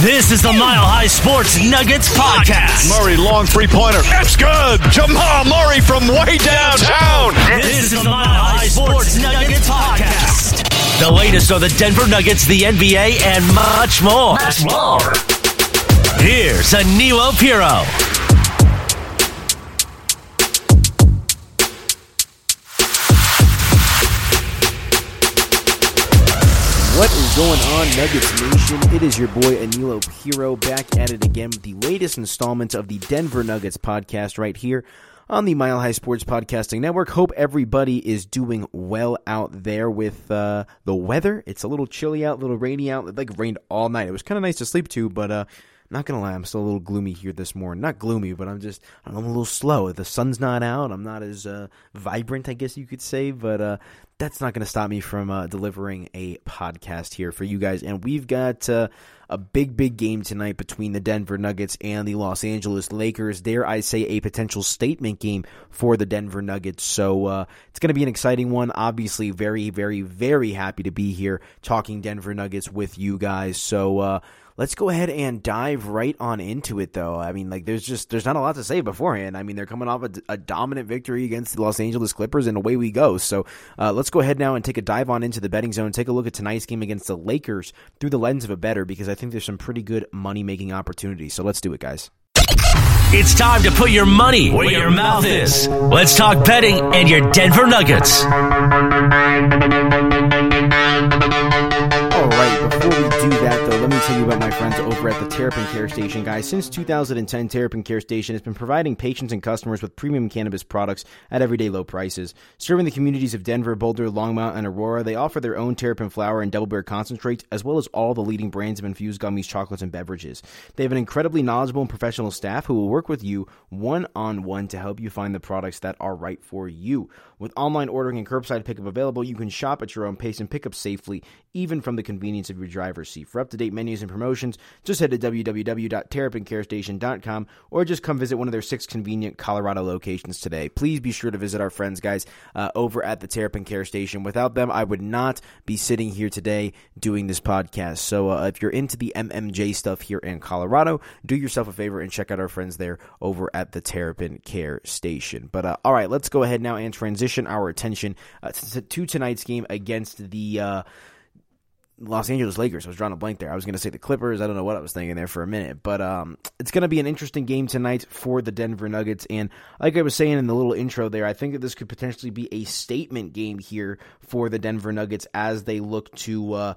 This is the Mile High Sports Nuggets podcast. Murray, long three pointer. That's good. Jamal Murray from way downtown. This is the Mile High Sports Nuggets podcast. The latest on the Denver Nuggets, the NBA, and much more. Much more. Here's Aniello Piro. Going on, Nuggets Nation? It is your boy Aniello Piro back at it again with the latest installment of the Denver Nuggets podcast right here on the Mile High Sports Podcasting Network. Hope everybody is doing well out there with uh, the weather. It's a little chilly out, a little rainy out. It like rained all night. It was kind of nice to sleep to, but uh, not gonna lie, I'm still a little gloomy here this morning. Not gloomy, but I'm just I'm a little slow. The sun's not out. I'm not as uh, vibrant, I guess you could say. But uh, that's not gonna stop me from uh, delivering a podcast here for you guys. And we've got uh, a big, big game tonight between the Denver Nuggets and the Los Angeles Lakers. Dare I say a potential statement game for the Denver Nuggets. So uh, it's gonna be an exciting one. Obviously, very, very, very happy to be here talking Denver Nuggets with you guys. So. Uh, let's go ahead and dive right on into it though i mean like there's just there's not a lot to say beforehand i mean they're coming off a, a dominant victory against the los angeles clippers and away we go so uh, let's go ahead now and take a dive on into the betting zone take a look at tonight's game against the lakers through the lens of a better because i think there's some pretty good money making opportunities so let's do it guys It's time to put your money where your mouth is. Let's talk betting and your Denver Nuggets. Me tell you about my friends over at the Terrapin Care Station, guys. Since 2010, Terrapin Care Station has been providing patients and customers with premium cannabis products at everyday low prices. Serving the communities of Denver, Boulder, Longmont, and Aurora, they offer their own Terrapin flower and double bear concentrates, as well as all the leading brands of infused gummies, chocolates, and beverages. They have an incredibly knowledgeable and professional staff who will work with you one on one to help you find the products that are right for you. With online ordering and curbside pickup available, you can shop at your own pace and pick up safely, even from the convenience of your driver's seat. For up to date menus and promotions, just head to www.terrapincarestation.com or just come visit one of their six convenient Colorado locations today. Please be sure to visit our friends, guys, uh, over at the Terrapin Care Station. Without them, I would not be sitting here today doing this podcast. So uh, if you're into the MMJ stuff here in Colorado, do yourself a favor and check out our friends there over at the Terrapin Care Station. But uh, all right, let's go ahead now and transition our attention uh, to, to tonight's game against the. Los Angeles Lakers. I was drawing a blank there. I was going to say the Clippers. I don't know what I was thinking there for a minute, but um, it's going to be an interesting game tonight for the Denver Nuggets. And like I was saying in the little intro there, I think that this could potentially be a statement game here for the Denver Nuggets as they look to. Uh,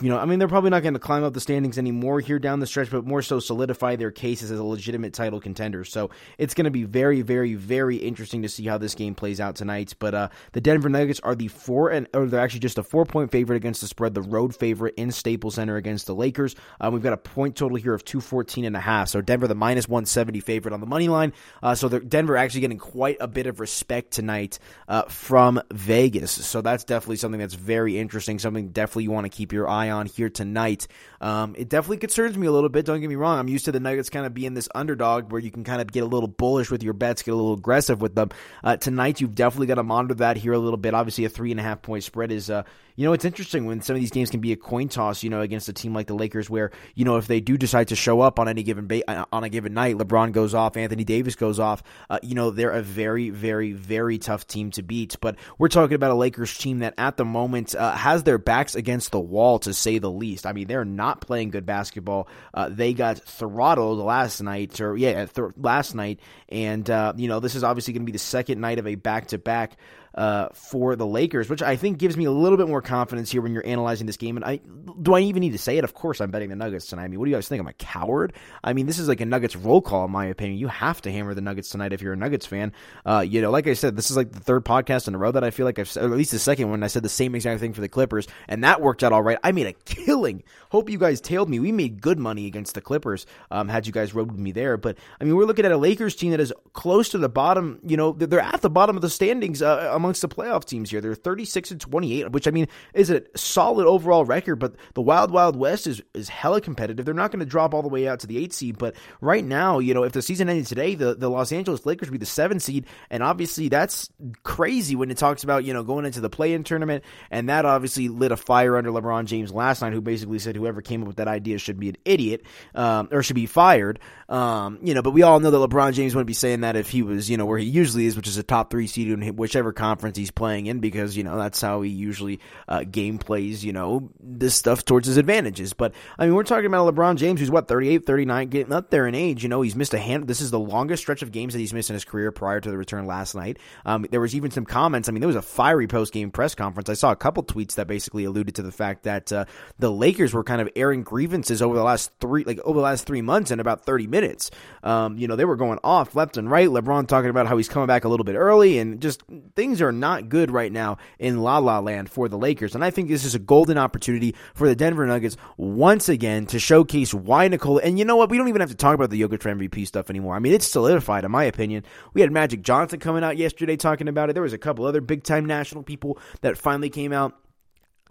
you know, I mean, they're probably not going to climb up the standings anymore here down the stretch, but more so solidify their cases as a legitimate title contender. So it's going to be very, very, very interesting to see how this game plays out tonight. But uh, the Denver Nuggets are the four and or they're actually just a four point favorite against the spread, the road favorite in Staples Center against the Lakers. Um, we've got a point total here of 214 and a half. So Denver, the minus 170 favorite on the money line. Uh, so Denver actually getting quite a bit of respect tonight uh, from Vegas. So that's definitely something that's very interesting. Something definitely you want to keep your eye on here tonight. Um, it definitely concerns me a little bit. Don't get me wrong. I'm used to the Nuggets kind of being this underdog where you can kind of get a little bullish with your bets, get a little aggressive with them. Uh, tonight, you've definitely got to monitor that here a little bit. Obviously, a three and a half point spread is, uh, you know, it's interesting when some of these games can be a coin toss. You know, against a team like the Lakers, where you know if they do decide to show up on any given ba- uh, on a given night, LeBron goes off, Anthony Davis goes off. Uh, you know, they're a very, very, very tough team to beat. But we're talking about a Lakers team that at the moment uh, has their backs against the wall, to say the least. I mean, they're not playing good basketball. Uh, they got throttled last night, or yeah, th- last night, and uh, you know this is obviously going to be the second night of a back to back uh, for the Lakers, which I think gives me a little bit more confidence here when you're analyzing this game. And I do I even need to say it? Of course, I'm betting the Nuggets tonight. I mean, what do you guys think? I'm a coward. I mean, this is like a Nuggets roll call, in my opinion. You have to hammer the Nuggets tonight if you're a Nuggets fan. Uh, you know, like I said, this is like the third podcast in a row that I feel like I've, said or at least the second one. I said the same exact thing for the Clippers, and that worked out all right. I made a killing. Hope you guys tailed me. We made good money against the Clippers. Um, had you guys rode with me there, but I mean, we're looking at a Lakers team that is close to the bottom. You know, they're at the bottom of the standings uh, amongst the playoff teams here. They're 36 and 28, which I mean is a solid overall record, but the Wild Wild West is is hella competitive. They're not going to drop all the way out to the eight seed, but right now, you know, if the season ended today, the, the Los Angeles Lakers would be the seven seed, and obviously that's crazy when it talks about you know going into the play-in tournament, and that obviously lit a fire under LeBron James last night, who basically said whoever came up with that idea should be an idiot um, or should be fired. Um, you know, but we all know that LeBron James wouldn't be saying that if he was you know where he usually is, which is a top three seed in whichever conference he's playing in, because you know that's how he usually uh, game plays. You know this stuff towards his advantages. But I mean, we're talking about LeBron James, who's what 38, 39, getting up there in age. You know, he's missed a hand. This is the longest stretch of games that he's missed in his career prior to the return last night. Um, there was even some comments. I mean, there was a fiery post game press conference. I saw a couple tweets that basically alluded to the fact that uh, the Lakers were kind of airing grievances over the last three, like over the last three months in about 30 minutes. Um, you know, they were going off left and right. LeBron talking about how he's coming back a little bit early and just things are not good right now in La La Land for the Lakers. And I think this is a golden opportunity for the Denver Nuggets once again to showcase why Nikola. And you know what? We don't even have to talk about the Jokic MVP stuff anymore. I mean, it's solidified, in my opinion. We had Magic Johnson coming out yesterday talking about it. There was a couple other big time national people that finally came out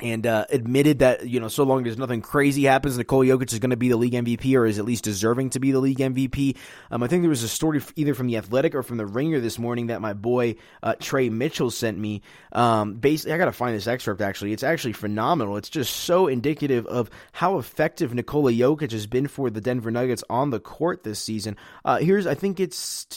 and uh, admitted that you know so long as nothing crazy happens, Nikola Jokic is going to be the league MVP or is at least deserving to be the league MVP. Um, I think there was a story either from the Athletic or from the Ringer this morning that my boy uh, Trey Mitchell sent me. Um, basically, I got to find this excerpt. Actually, it's actually phenomenal. It's just so indicative of how effective Nikola Jokic has been for the Denver Nuggets on the court this season. Uh, here's I think it's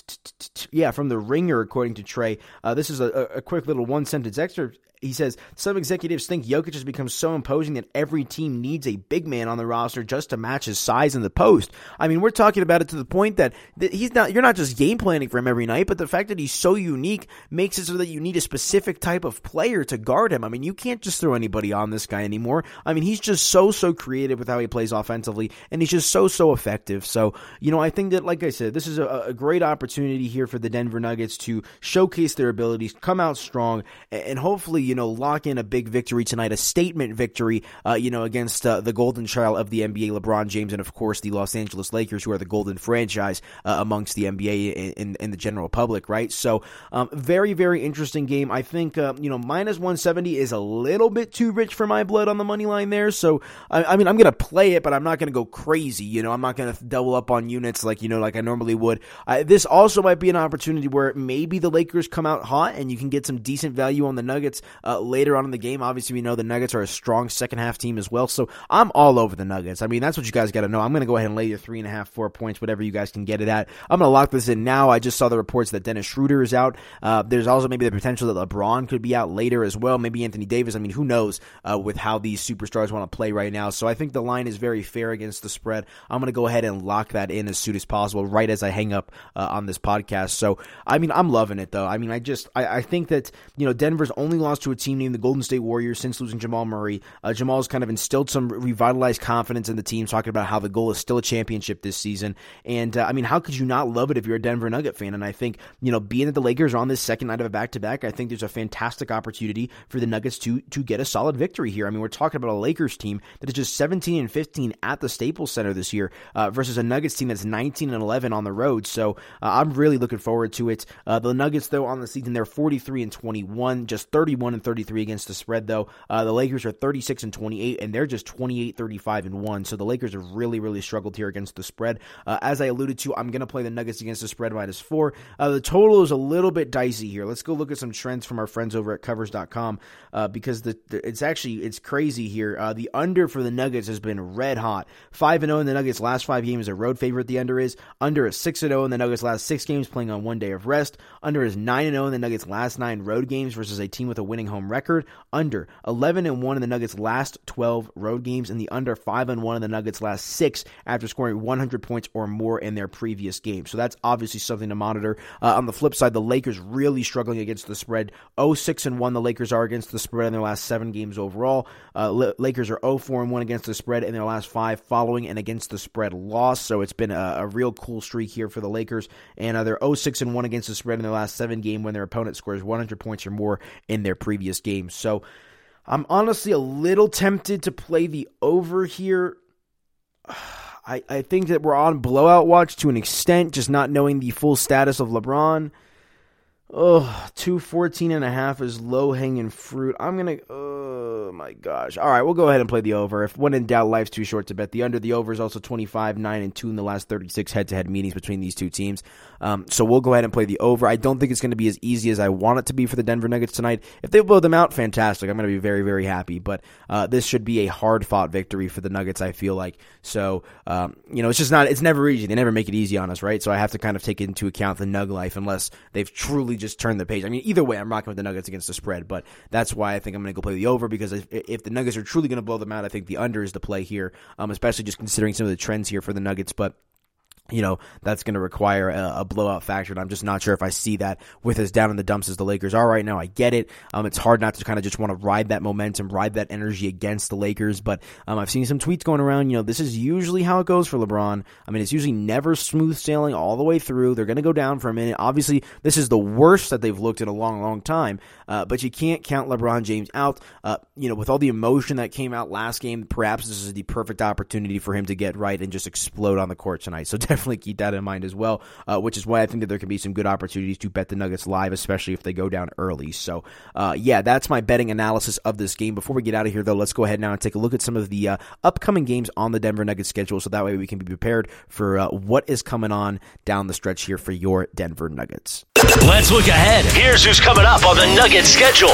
yeah from the Ringer according to Trey. Uh, this is a, a quick little one sentence excerpt he says some executives think Jokic has become so imposing that every team needs a big man on the roster just to match his size in the post. I mean, we're talking about it to the point that, he's not. You're not just game planning for him every night, but the fact that he's so unique makes it so that you need a specific type of player to guard him. I mean, you can't just throw anybody on this guy anymore. I mean, he's just so so creative with how he plays offensively, and he's just so so effective. So you know, I think that, like I said, this is a, a great opportunity here for the Denver Nuggets to showcase their abilities, come out strong, and hopefully, you you know, lock in a big victory tonight, a statement victory, uh, you know, against uh, the golden child of the NBA, LeBron James, and of course the Los Angeles Lakers, who are the golden franchise uh, amongst the NBA in, in, the general public, right? So, um, very, very interesting game. I think, uh, you know, minus 170 is a little bit too rich for my blood on the money line there. So, I, I mean, I'm going to play it, but I'm not going to go crazy. You know, I'm not going to double up on units like, you know, like I normally would. this also might be an opportunity where maybe the Lakers come out hot and you can get some decent value on the Nuggets uh, later on in the game. Obviously, we know the Nuggets are a strong second half team as well. So I'm all over the Nuggets. I mean, that's what you guys got to know. I'm going to go ahead and lay your three and a half, four points, whatever you guys can get it at. I'm going to lock this in now. I just saw the reports that Dennis Schroeder is out. Uh, there's also maybe the potential that LeBron could be out later as well. Maybe Anthony Davis. I mean, who knows uh, with how these superstars want to play right now. So I think the line is very fair against the spread. I'm going to go ahead and lock that in as soon as possible, right as I hang up uh, on this podcast. So I mean, I'm loving it though. I mean, I just I, I think that you know Denver's only lost to a team named the Golden State Warriors since losing Jamal Murray. Uh, Jamal's kind of instilled some revitalized confidence in the team, talking about how the goal is still a championship this season. And uh, I mean, how could you not love it if you're a Denver Nugget fan? And I think you know, being that the Lakers are on this second night of a back to back, I think there's a fantastic opportunity for the Nuggets to to get a solid victory here. I mean, we're talking about a Lakers team that is just 17 and 15 at the Staples Center this year uh, versus a Nuggets team that's 19 and 11 on the road. So uh, I'm really looking forward to it. Uh, the Nuggets, though, on the season they're 43 and 21, just 31 and 33 against the spread though. Uh, the Lakers are 36 and 28, and they're just 28, 35 and one. So the Lakers have really, really struggled here against the spread. Uh, as I alluded to, I'm going to play the Nuggets against the spread minus four. Uh, the total is a little bit dicey here. Let's go look at some trends from our friends over at Covers.com uh, because the, the, it's actually it's crazy here. Uh, the under for the Nuggets has been red hot. Five and zero oh in the Nuggets last five games. A road favorite. The under is under is six and zero oh in the Nuggets last six games, playing on one day of rest. Under is nine and zero in the Nuggets last nine road games versus a team with a winning home record. Under 11 and 1 in the Nuggets' last 12 road games, and the under 5 and 1 in the Nuggets' last six after scoring 100 points or more in their previous game. So that's obviously something to monitor. Uh, on the flip side, the Lakers really struggling against the spread. 0 6 and 1 the Lakers are against the spread in their last seven games overall. Uh, Lakers are 0 4 and 1 against the spread in their last five following and against the spread loss. So it's been a, a real cool streak here for the Lakers. And uh, they're 0 6 and 1 against the spread in their last seven game when their opponent scores 100 points or more in their previous game. So I'm honestly a little tempted to play the over here. I, I think that we're on blowout watch to an extent, just not knowing the full status of LeBron. Oh, 214 and a half is low hanging fruit. I'm going to, oh my gosh. All right, we'll go ahead and play the over. If when in doubt, life's too short to bet the under. The over is also 25, 9, and 2 in the last 36 head to head meetings between these two teams. Um, so we'll go ahead and play the over. I don't think it's going to be as easy as I want it to be for the Denver Nuggets tonight. If they blow them out, fantastic. I'm going to be very, very happy. But uh, this should be a hard fought victory for the Nuggets, I feel like. So, um, you know, it's just not, it's never easy. They never make it easy on us, right? So I have to kind of take into account the Nug life unless they've truly just turn the page. I mean, either way, I'm rocking with the Nuggets against the spread, but that's why I think I'm going to go play the over because if, if the Nuggets are truly going to blow them out, I think the under is the play here, um, especially just considering some of the trends here for the Nuggets. But you know, that's going to require a, a, blowout factor. And I'm just not sure if I see that with as down in the dumps as the Lakers are right now. I get it. Um, it's hard not to kind of just want to ride that momentum, ride that energy against the Lakers. But um, I've seen some tweets going around. You know, this is usually how it goes for LeBron. I mean, it's usually never smooth sailing all the way through. They're going to go down for a minute. Obviously, this is the worst that they've looked in a long, long time. Uh, but you can't count LeBron James out. Uh, you know, with all the emotion that came out last game, perhaps this is the perfect opportunity for him to get right and just explode on the court tonight. So definitely keep that in mind as well, uh, which is why I think that there can be some good opportunities to bet the Nuggets live, especially if they go down early. So, uh, yeah, that's my betting analysis of this game. Before we get out of here, though, let's go ahead now and take a look at some of the uh, upcoming games on the Denver Nuggets schedule, so that way we can be prepared for uh, what is coming on down the stretch here for your Denver Nuggets. Let's look ahead. Here's who's coming up on the Nuggets schedule.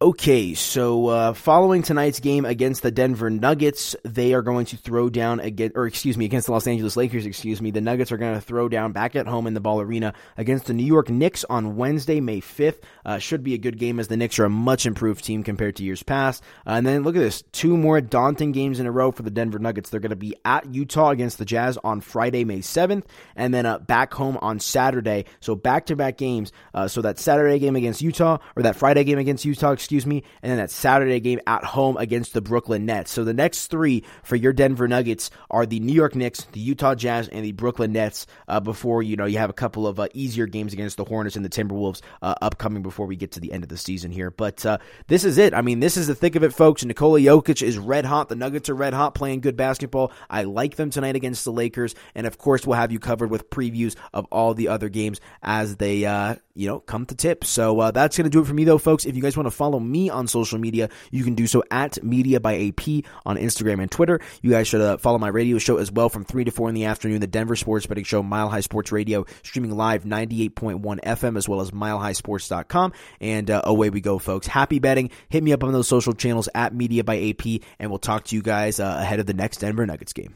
Okay, so uh, following tonight's game against the Denver Nuggets, they are going to throw down again, or excuse me, against the Los Angeles Lakers. Excuse me, the Nuggets are going to throw down back at home in the Ball Arena against the New York Knicks on Wednesday, May fifth. Uh, should be a good game as the Knicks are a much improved team compared to years past. Uh, and then look at this, two more daunting games in a row for the Denver Nuggets. They're going to be at Utah against the Jazz on Friday, May seventh, and then uh, back home on Saturday. So back to back games. Uh, so that Saturday game against Utah, or that Friday game against Utah excuse me, and then that Saturday game at home against the Brooklyn Nets. So the next three for your Denver Nuggets are the New York Knicks, the Utah Jazz, and the Brooklyn Nets. Uh, before you know you have a couple of uh, easier games against the Hornets and the Timberwolves uh, upcoming before we get to the end of the season here. But uh, this is it. I mean, this is the thick of it, folks. Nikola Jokic is red hot. The Nuggets are red hot, playing good basketball. I like them tonight against the Lakers, and of course, we'll have you covered with previews of all the other games as they uh, you know, come to tip. So uh, that's going to do it for me, though, folks. If you guys want to follow me on social media, you can do so at Media by AP on Instagram and Twitter. You guys should uh, follow my radio show as well from 3 to 4 in the afternoon, the Denver Sports Betting Show, Mile High Sports Radio, streaming live 98.1 FM as well as milehighsports.com. And uh, away we go, folks. Happy betting. Hit me up on those social channels at Media by AP, and we'll talk to you guys uh, ahead of the next Denver Nuggets game.